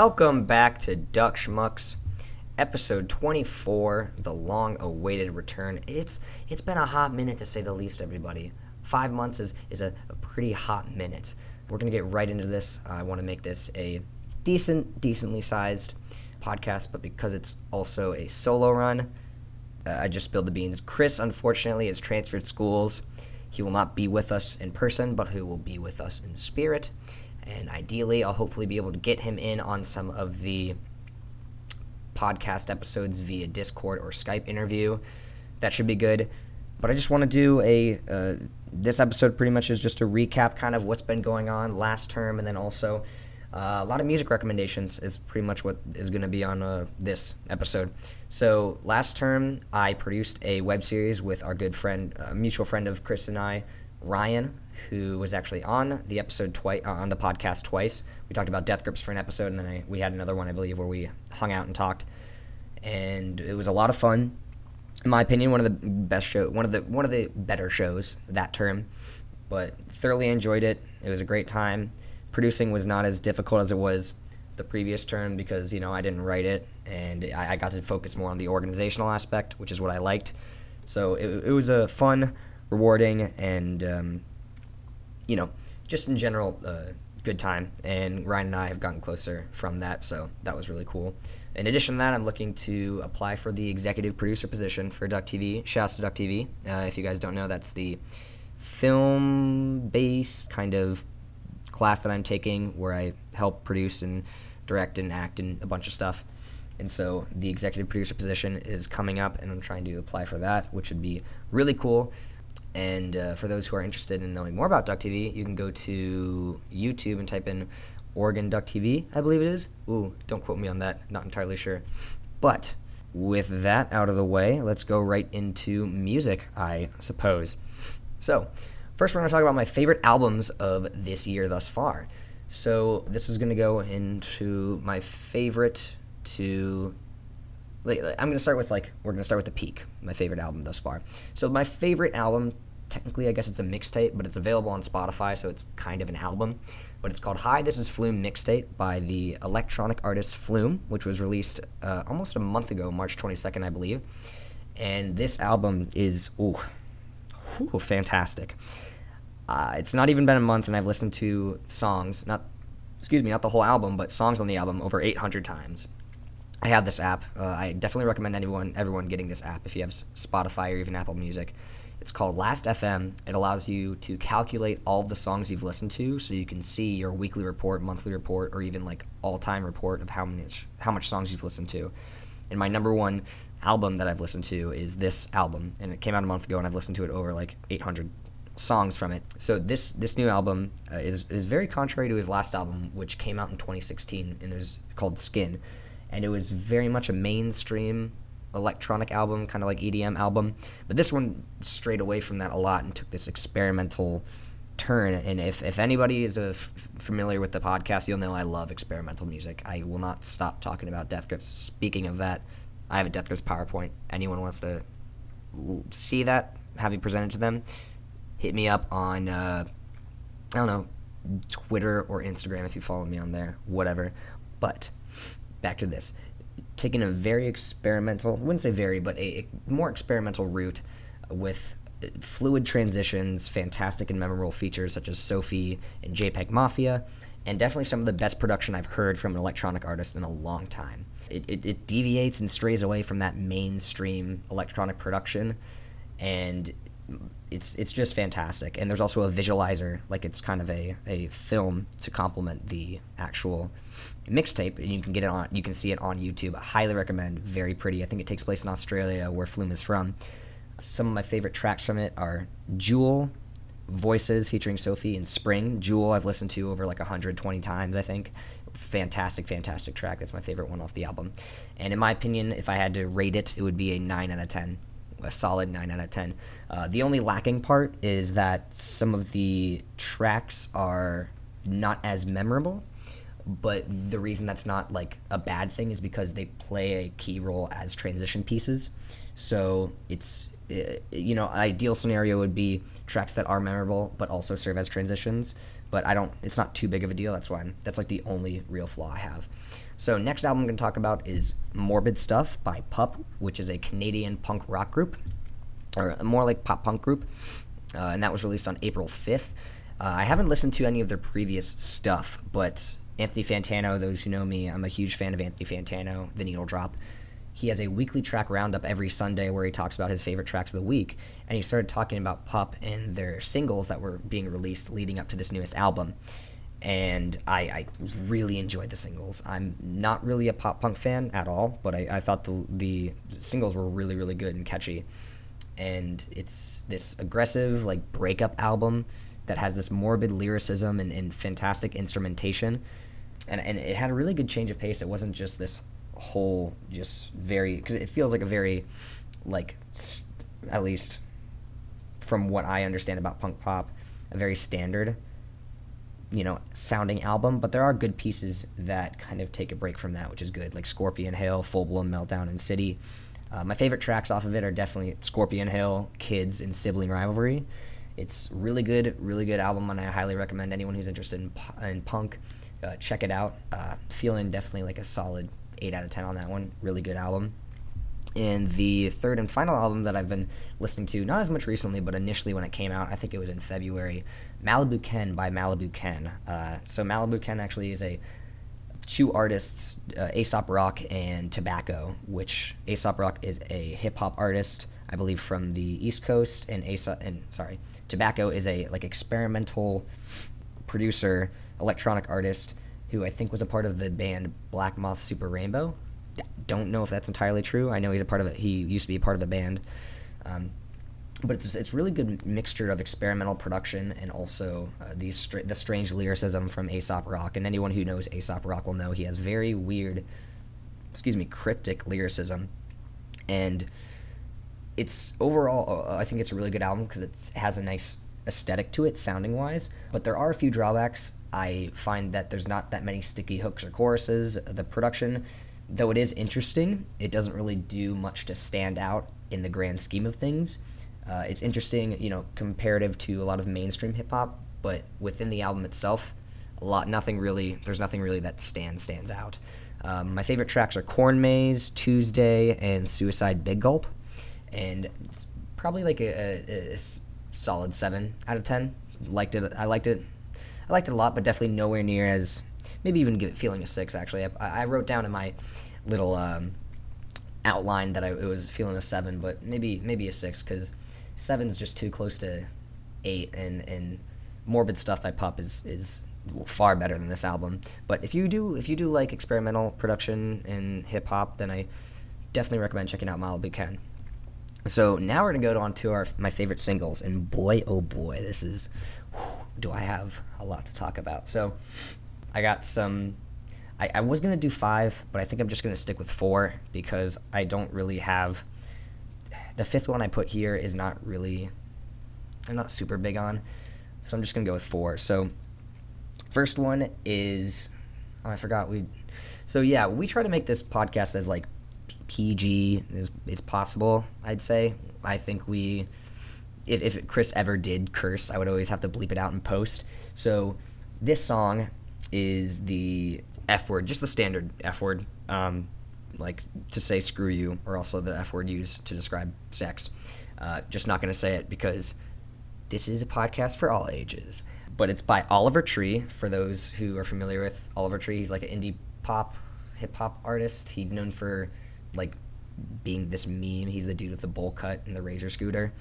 Welcome back to Duck Schmucks, episode 24, the long-awaited return. It's it's been a hot minute to say the least, everybody. Five months is is a, a pretty hot minute. We're gonna get right into this. I want to make this a decent, decently sized podcast, but because it's also a solo run, uh, I just spilled the beans. Chris, unfortunately, has transferred schools. He will not be with us in person, but he will be with us in spirit. And ideally, I'll hopefully be able to get him in on some of the podcast episodes via Discord or Skype interview. That should be good. But I just want to do a. Uh, this episode pretty much is just a recap, kind of what's been going on last term, and then also uh, a lot of music recommendations is pretty much what is going to be on uh, this episode. So last term, I produced a web series with our good friend, uh, mutual friend of Chris and I, Ryan, who was actually on the episode twice uh, on the podcast twice. We talked about Death Grips for an episode, and then I, we had another one, I believe, where we hung out and talked, and it was a lot of fun. In my opinion, one of the best show, one of the one of the better shows that term, but thoroughly enjoyed it. It was a great time. Producing was not as difficult as it was the previous term because you know I didn't write it, and I, I got to focus more on the organizational aspect, which is what I liked. So it, it was a fun, rewarding, and um, you know, just in general, uh, good time. And Ryan and I have gotten closer from that, so that was really cool. In addition to that, I'm looking to apply for the executive producer position for Duck TV. Shouts to Duck TV. Uh, if you guys don't know, that's the film-based kind of class that I'm taking where I help produce and direct and act and a bunch of stuff. And so the executive producer position is coming up, and I'm trying to apply for that, which would be really cool. And uh, for those who are interested in knowing more about Duck TV, you can go to YouTube and type in Oregon Duck TV, I believe it is. Ooh, don't quote me on that, not entirely sure. But with that out of the way, let's go right into music, I suppose. So, first we're going to talk about my favorite albums of this year thus far. So, this is going to go into my favorite to I'm going to start with like we're going to start with the peak, my favorite album thus far. So my favorite album, technically I guess it's a mixtape, but it's available on Spotify, so it's kind of an album. But it's called Hi, This Is Flume Mixtape by the electronic artist Flume, which was released uh, almost a month ago, March 22nd, I believe. And this album is ooh, ooh fantastic. Uh, it's not even been a month, and I've listened to songs, not excuse me, not the whole album, but songs on the album over 800 times. I have this app. Uh, I definitely recommend anyone, everyone getting this app if you have Spotify or even Apple Music. It's called Last FM. It allows you to calculate all the songs you've listened to, so you can see your weekly report, monthly report, or even like all-time report of how much how much songs you've listened to. And my number one album that I've listened to is this album, and it came out a month ago, and I've listened to it over like 800 songs from it. So this this new album uh, is is very contrary to his last album, which came out in 2016, and it was called Skin and it was very much a mainstream electronic album, kind of like EDM album. But this one strayed away from that a lot and took this experimental turn. And if, if anybody is familiar with the podcast, you'll know I love experimental music. I will not stop talking about Death Grips. Speaking of that, I have a Death Grips PowerPoint. Anyone wants to see that, have it presented to them, hit me up on, uh, I don't know, Twitter or Instagram if you follow me on there, whatever. But back to this. Taking a very experimental, I wouldn't say very, but a, a more experimental route with fluid transitions, fantastic and memorable features such as Sophie and JPEG Mafia, and definitely some of the best production I've heard from an electronic artist in a long time. It, it, it deviates and strays away from that mainstream electronic production, and it's it's just fantastic. And there's also a visualizer, like it's kind of a, a film to complement the actual mixtape. And you can get it on, you can see it on YouTube. I highly recommend. Very pretty. I think it takes place in Australia, where Flume is from. Some of my favorite tracks from it are Jewel, Voices featuring Sophie and Spring. Jewel I've listened to over like 120 times, I think. Fantastic, fantastic track. That's my favorite one off the album. And in my opinion, if I had to rate it, it would be a 9 out of 10 a solid 9 out of 10. Uh, the only lacking part is that some of the tracks are not as memorable, but the reason that's not like a bad thing is because they play a key role as transition pieces. So it's uh, you know, ideal scenario would be tracks that are memorable but also serve as transitions. But I don't. It's not too big of a deal. That's why I'm, that's like the only real flaw I have. So next album I'm going to talk about is Morbid Stuff by Pup, which is a Canadian punk rock group, or more like pop punk group, uh, and that was released on April 5th. Uh, I haven't listened to any of their previous stuff, but Anthony Fantano, those who know me, I'm a huge fan of Anthony Fantano, The Needle Drop. He has a weekly track roundup every Sunday where he talks about his favorite tracks of the week. And he started talking about Pup and their singles that were being released leading up to this newest album. And I, I really enjoyed the singles. I'm not really a pop punk fan at all, but I, I thought the, the singles were really, really good and catchy. And it's this aggressive, like, breakup album that has this morbid lyricism and, and fantastic instrumentation. And, and it had a really good change of pace. It wasn't just this whole just very because it feels like a very like at least from what I understand about punk pop, a very standard, you know, sounding album. But there are good pieces that kind of take a break from that, which is good, like Scorpion Hill, Full Blown Meltdown, and City. Uh, my favorite tracks off of it are definitely Scorpion Hill, Kids, and Sibling Rivalry. It's really good, really good album, and I highly recommend anyone who's interested in, in punk uh, check it out. Uh, feeling definitely like a solid 8 out of 10 on that one. Really good album. And the third and final album that I've been listening to, not as much recently, but initially when it came out, I think it was in February, Malibu Ken by Malibu Ken. Uh, so Malibu Ken actually is a two artists, uh, Aesop Rock and Tobacco, which Aesop Rock is a hip hop artist, I believe, from the East Coast, and Aesop and sorry, Tobacco is a like experimental producer, electronic artist who I think was a part of the band Black Moth Super Rainbow. Don't know if that's entirely true. I know he's a part of it. He used to be a part of the band. Um, but it's it's really good mixture of experimental production and also uh, these str- the strange lyricism from Aesop Rock. And anyone who knows Aesop Rock will know he has very weird, excuse me, cryptic lyricism, and it's overall uh, I think it's a really good album because it has a nice aesthetic to it, sounding wise. But there are a few drawbacks. I find that there's not that many sticky hooks or choruses. The production, though it is interesting, it doesn't really do much to stand out in the grand scheme of things. Uh, it's interesting, you know, comparative to a lot of mainstream hip hop, but within the album itself, a lot, nothing really. There's nothing really that stands stands out. Um, my favorite tracks are Corn Maze, Tuesday, and Suicide Big Gulp, and it's probably like a, a, a solid seven out of ten. Liked it. I liked it I liked it a lot, but definitely nowhere near as maybe even give it feeling a six. Actually, I, I wrote down in my little um, outline that I it was feeling a seven, but maybe maybe a six because seven's just too close to eight, and and morbid stuff by Pup is is far better than this album. But if you do if you do like experimental production and hip hop, then I definitely recommend checking out Malibu Ken. So now we're gonna go on to our my favorite singles, and boy oh boy, this is do I have a lot to talk about. So I got some. I, I was gonna do five, but I think I'm just gonna stick with four because I don't really have. The fifth one I put here is not really. I'm not super big on, so I'm just gonna go with four. So first one is. Oh, I forgot we. So yeah, we try to make this podcast as like PG as, as possible. I'd say. I think we if, if Chris ever did curse, I would always have to bleep it out in post. So this song is the F word, just the standard F word, um, like to say screw you, or also the F word used to describe sex. Uh, just not going to say it because this is a podcast for all ages. But it's by Oliver Tree, for those who are familiar with Oliver Tree. He's like an indie pop, hip hop artist. He's known for like being this meme. He's the dude with the bowl cut and the razor scooter.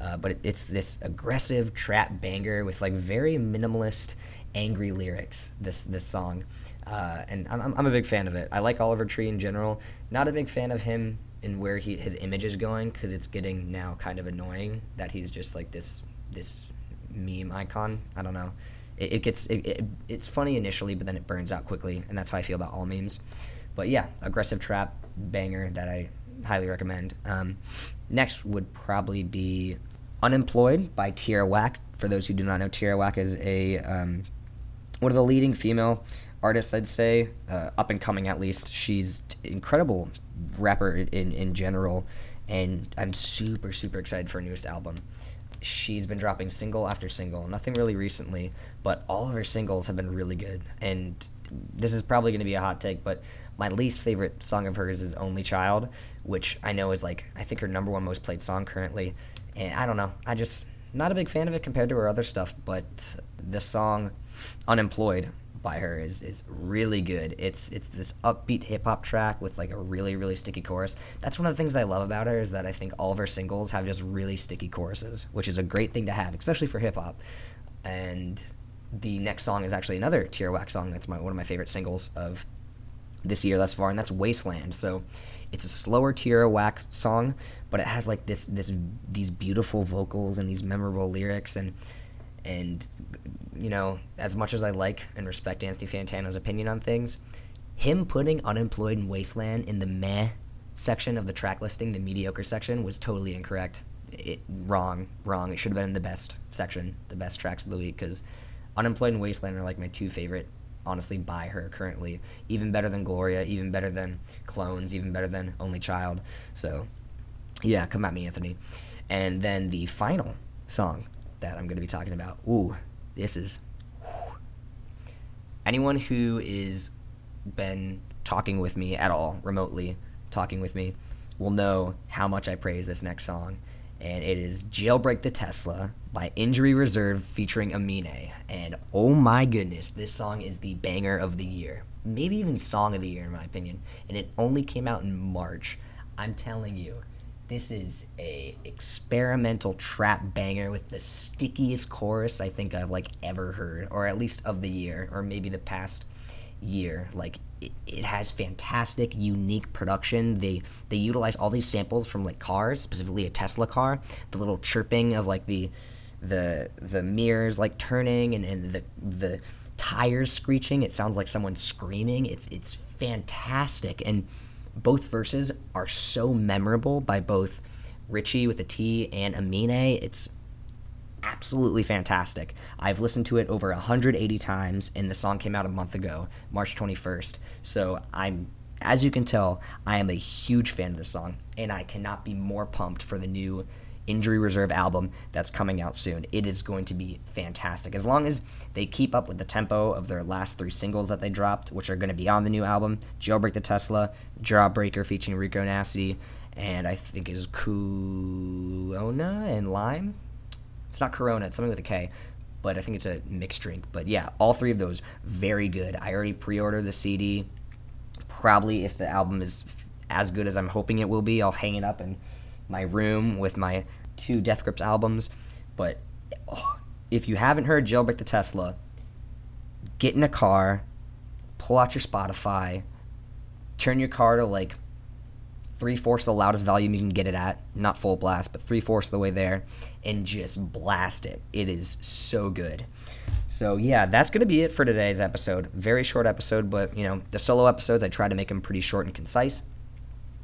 Uh, but it's this aggressive trap banger with like very minimalist, angry lyrics. This this song, uh, and I'm, I'm a big fan of it. I like Oliver Tree in general. Not a big fan of him and where he his image is going because it's getting now kind of annoying that he's just like this this meme icon. I don't know. It, it gets it, it, it's funny initially, but then it burns out quickly, and that's how I feel about all memes. But yeah, aggressive trap banger that I highly recommend. Um, next would probably be Unemployed by Tierra Whack. For those who do not know, Tierra Whack is a um, one of the leading female artists, I'd say, uh, up and coming at least. She's incredible rapper in, in general, and I'm super super excited for her newest album. She's been dropping single after single, nothing really recently, but all of her singles have been really good. And this is probably going to be a hot take, but my least favorite song of hers is Only Child, which I know is like, I think her number one most played song currently. And I don't know, I just, not a big fan of it compared to her other stuff, but the song Unemployed by her is is really good. It's it's this upbeat hip hop track with like a really really sticky chorus. That's one of the things I love about her is that I think all of her singles have just really sticky choruses, which is a great thing to have, especially for hip hop. And the next song is actually another Tierra Whack song. That's my one of my favorite singles of this year thus far, and that's Wasteland. So it's a slower Tierra Whack song, but it has like this this these beautiful vocals and these memorable lyrics and and you know, as much as I like and respect Anthony Fantano's opinion on things, him putting Unemployed and Wasteland in the meh section of the track listing, the mediocre section, was totally incorrect. It wrong, wrong. It should have been in the best section, the best tracks of the week, because Unemployed and Wasteland are like my two favorite, honestly, by her currently. Even better than Gloria, even better than Clones, even better than Only Child. So, yeah, come at me, Anthony. And then the final song that I'm going to be talking about. Ooh, this is. Whew. Anyone who is been talking with me at all, remotely talking with me, will know how much I praise this next song. And it is Jailbreak the Tesla by Injury Reserve featuring Amine. And oh my goodness, this song is the banger of the year. Maybe even song of the year, in my opinion. And it only came out in March. I'm telling you, this is a experimental trap banger with the stickiest chorus I think I've like ever heard, or at least of the year, or maybe the past year. Like it, it has fantastic, unique production. They they utilize all these samples from like cars, specifically a Tesla car. The little chirping of like the the the mirrors like turning and, and the the tires screeching. It sounds like someone screaming. It's it's fantastic and both verses are so memorable by both Ritchie with a T and Amine. It's absolutely fantastic. I've listened to it over 180 times, and the song came out a month ago, March 21st. So I'm, as you can tell, I am a huge fan of this song, and I cannot be more pumped for the new Injury Reserve album that's coming out soon. It is going to be fantastic. As long as they keep up with the tempo of their last three singles that they dropped, which are going to be on the new album Jailbreak the Tesla, Jawbreaker featuring Rico Nasty, and I think is Koruna and Lime. It's not Corona, it's something with a K, but I think it's a mixed drink. But yeah, all three of those, very good. I already pre ordered the CD. Probably if the album is as good as I'm hoping it will be, I'll hang it up in my room with my two Death Grips albums, but oh, if you haven't heard Jailbreak the Tesla, get in a car, pull out your Spotify, turn your car to like three fourths the loudest volume you can get it at, not full blast, but three fourths of the way there, and just blast it. It is so good. So yeah, that's gonna be it for today's episode. Very short episode, but you know the solo episodes I try to make them pretty short and concise.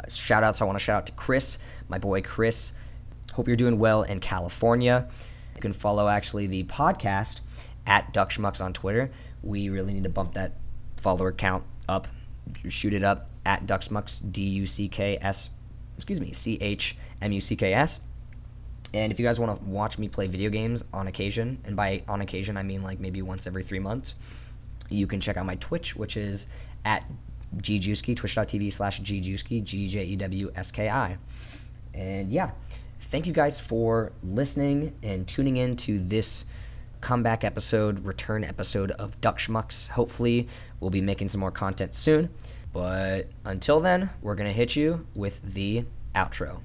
Shout outs I want to shout out to Chris, my boy Chris. Hope you're doing well in California. You can follow actually the podcast at Duck Schmucks on Twitter. We really need to bump that follower count up, shoot it up at Duck Schmucks, D U C K S, excuse me, C H M U C K S. And if you guys want to watch me play video games on occasion, and by on occasion I mean like maybe once every three months, you can check out my Twitch, which is at Gjewski, twitch.tv slash Gjewski, G J E W S K I. And yeah, thank you guys for listening and tuning in to this comeback episode, return episode of Duck Schmucks. Hopefully, we'll be making some more content soon. But until then, we're going to hit you with the outro.